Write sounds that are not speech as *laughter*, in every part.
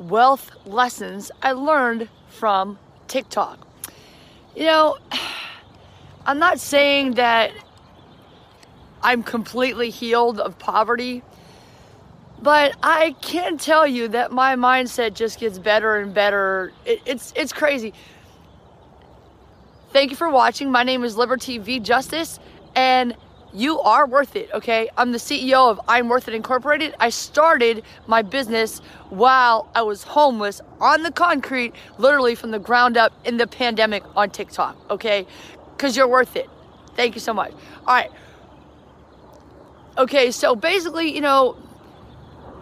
wealth lessons I learned from TikTok. You know, *sighs* I'm not saying that I'm completely healed of poverty, but I can tell you that my mindset just gets better and better. It, it's it's crazy. Thank you for watching. My name is Liberty V Justice, and you are worth it, okay? I'm the CEO of I'm Worth It Incorporated. I started my business while I was homeless on the concrete, literally from the ground up in the pandemic on TikTok, okay? Because you're worth it. Thank you so much. All right. Okay, so basically, you know,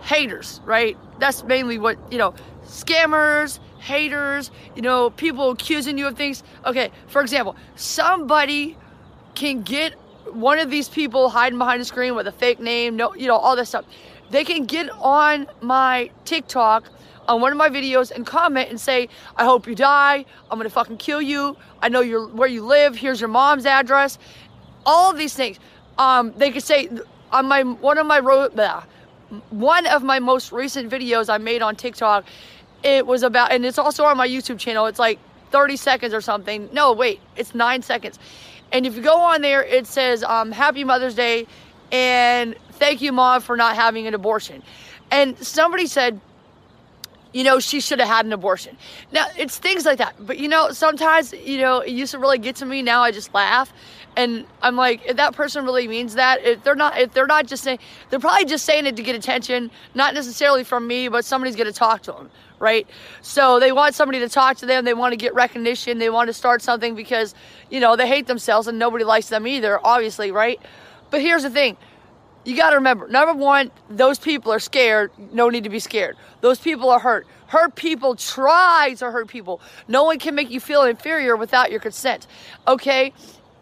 haters, right? That's mainly what, you know, scammers, haters, you know, people accusing you of things. Okay, for example, somebody can get one of these people hiding behind a screen with a fake name, no, you know, all this stuff. They can get on my TikTok on one of my videos and comment and say, I hope you die. I'm gonna fucking kill you. I know you're where you live. Here's your mom's address. All of these things. Um, they could say on my one of my ro- blah, one of my most recent videos I made on TikTok, it was about, and it's also on my YouTube channel. It's like 30 seconds or something. No, wait, it's nine seconds. And if you go on there, it says, um, Happy Mother's Day and thank you, Mom, for not having an abortion. And somebody said, you know, she should have had an abortion. Now, it's things like that. But, you know, sometimes, you know, it used to really get to me. Now I just laugh. And I'm like, if that person really means that, if they're not, if they're not just saying, they're probably just saying it to get attention, not necessarily from me, but somebody's going to talk to them, right? So they want somebody to talk to them. They want to get recognition. They want to start something because, you know, they hate themselves and nobody likes them either, obviously, right? But here's the thing you got to remember number one, those people are scared. No need to be scared. Those people are hurt. Hurt people try to hurt people. No one can make you feel inferior without your consent. Okay?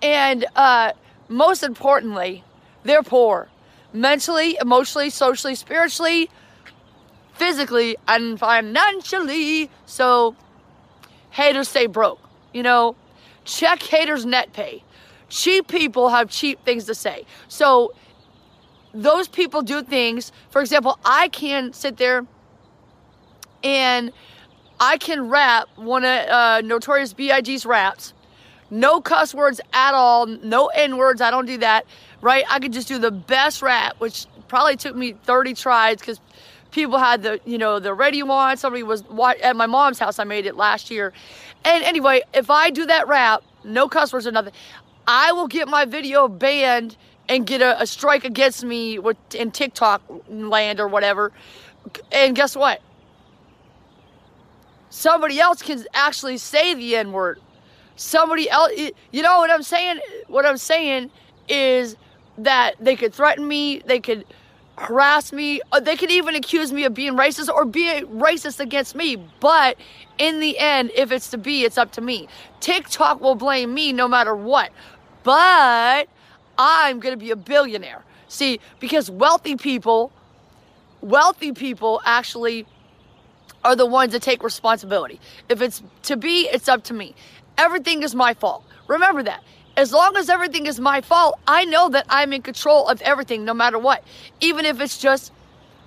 And uh, most importantly, they're poor mentally, emotionally, socially, spiritually, physically, and financially. So, haters stay broke. You know, check haters' net pay. Cheap people have cheap things to say. So, those people do things. For example, I can sit there and I can rap one of uh, Notorious B.I.G.'s raps. No cuss words at all, no N words. I don't do that, right? I could just do the best rap, which probably took me 30 tries because people had the, you know, the radio on. Somebody was at my mom's house. I made it last year. And anyway, if I do that rap, no cuss words or nothing, I will get my video banned and get a, a strike against me with in TikTok land or whatever. And guess what? Somebody else can actually say the N word. Somebody else, you know what I'm saying? What I'm saying is that they could threaten me, they could harass me, uh, they could even accuse me of being racist or be racist against me. But in the end, if it's to be, it's up to me. TikTok will blame me no matter what. But I'm going to be a billionaire. See, because wealthy people, wealthy people actually are the ones that take responsibility. If it's to be, it's up to me. Everything is my fault. Remember that. As long as everything is my fault, I know that I'm in control of everything no matter what. Even if it's just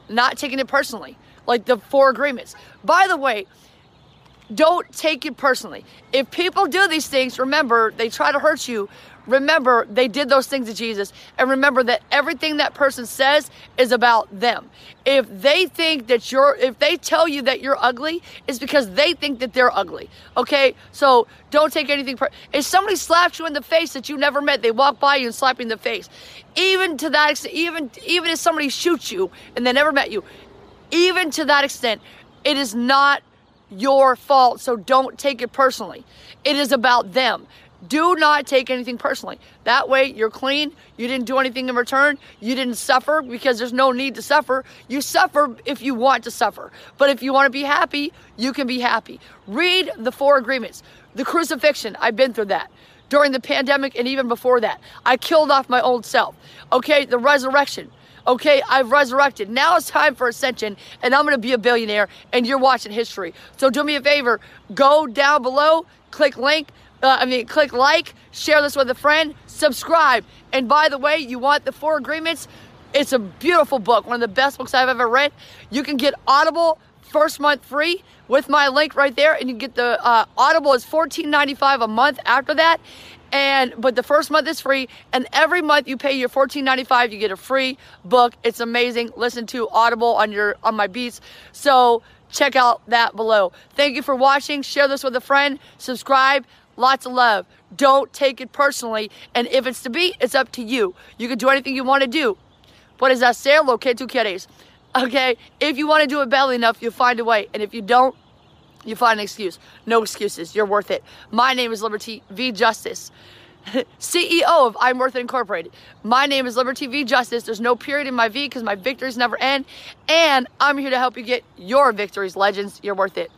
not taking it personally, like the four agreements. By the way, don't take it personally. If people do these things, remember, they try to hurt you remember they did those things to Jesus and remember that everything that person says is about them. If they think that you're if they tell you that you're ugly, it's because they think that they're ugly. Okay? So don't take anything per- if somebody slaps you in the face that you never met, they walk by you and slap you in the face. Even to that extent, even even if somebody shoots you and they never met you, even to that extent, it is not your fault, so don't take it personally. It is about them. Do not take anything personally. That way, you're clean. You didn't do anything in return. You didn't suffer because there's no need to suffer. You suffer if you want to suffer. But if you want to be happy, you can be happy. Read the four agreements. The crucifixion, I've been through that. During the pandemic and even before that, I killed off my old self. Okay, the resurrection. Okay, I've resurrected. Now it's time for ascension, and I'm gonna be a billionaire, and you're watching history. So do me a favor, go down below, click link, uh, I mean, click like, share this with a friend, subscribe. And by the way, you want the four agreements? It's a beautiful book, one of the best books I've ever read. You can get Audible first month free with my link right there, and you get the uh, Audible is $14.95 a month after that. And but the first month is free, and every month you pay your $14.95, you get a free book. It's amazing. Listen to Audible on your on my beats. So check out that below. Thank you for watching. Share this with a friend. Subscribe. Lots of love. Don't take it personally. And if it's to be, it's up to you. You can do anything you want to do. Puedes lo que tú quieres. Okay? If you want to do it badly enough, you'll find a way. And if you don't, you find an excuse. No excuses. You're worth it. My name is Liberty V Justice. *laughs* CEO of I'm Worth It Incorporated. My name is Liberty V Justice. There's no period in my V because my victories never end. And I'm here to help you get your victories, legends. You're worth it.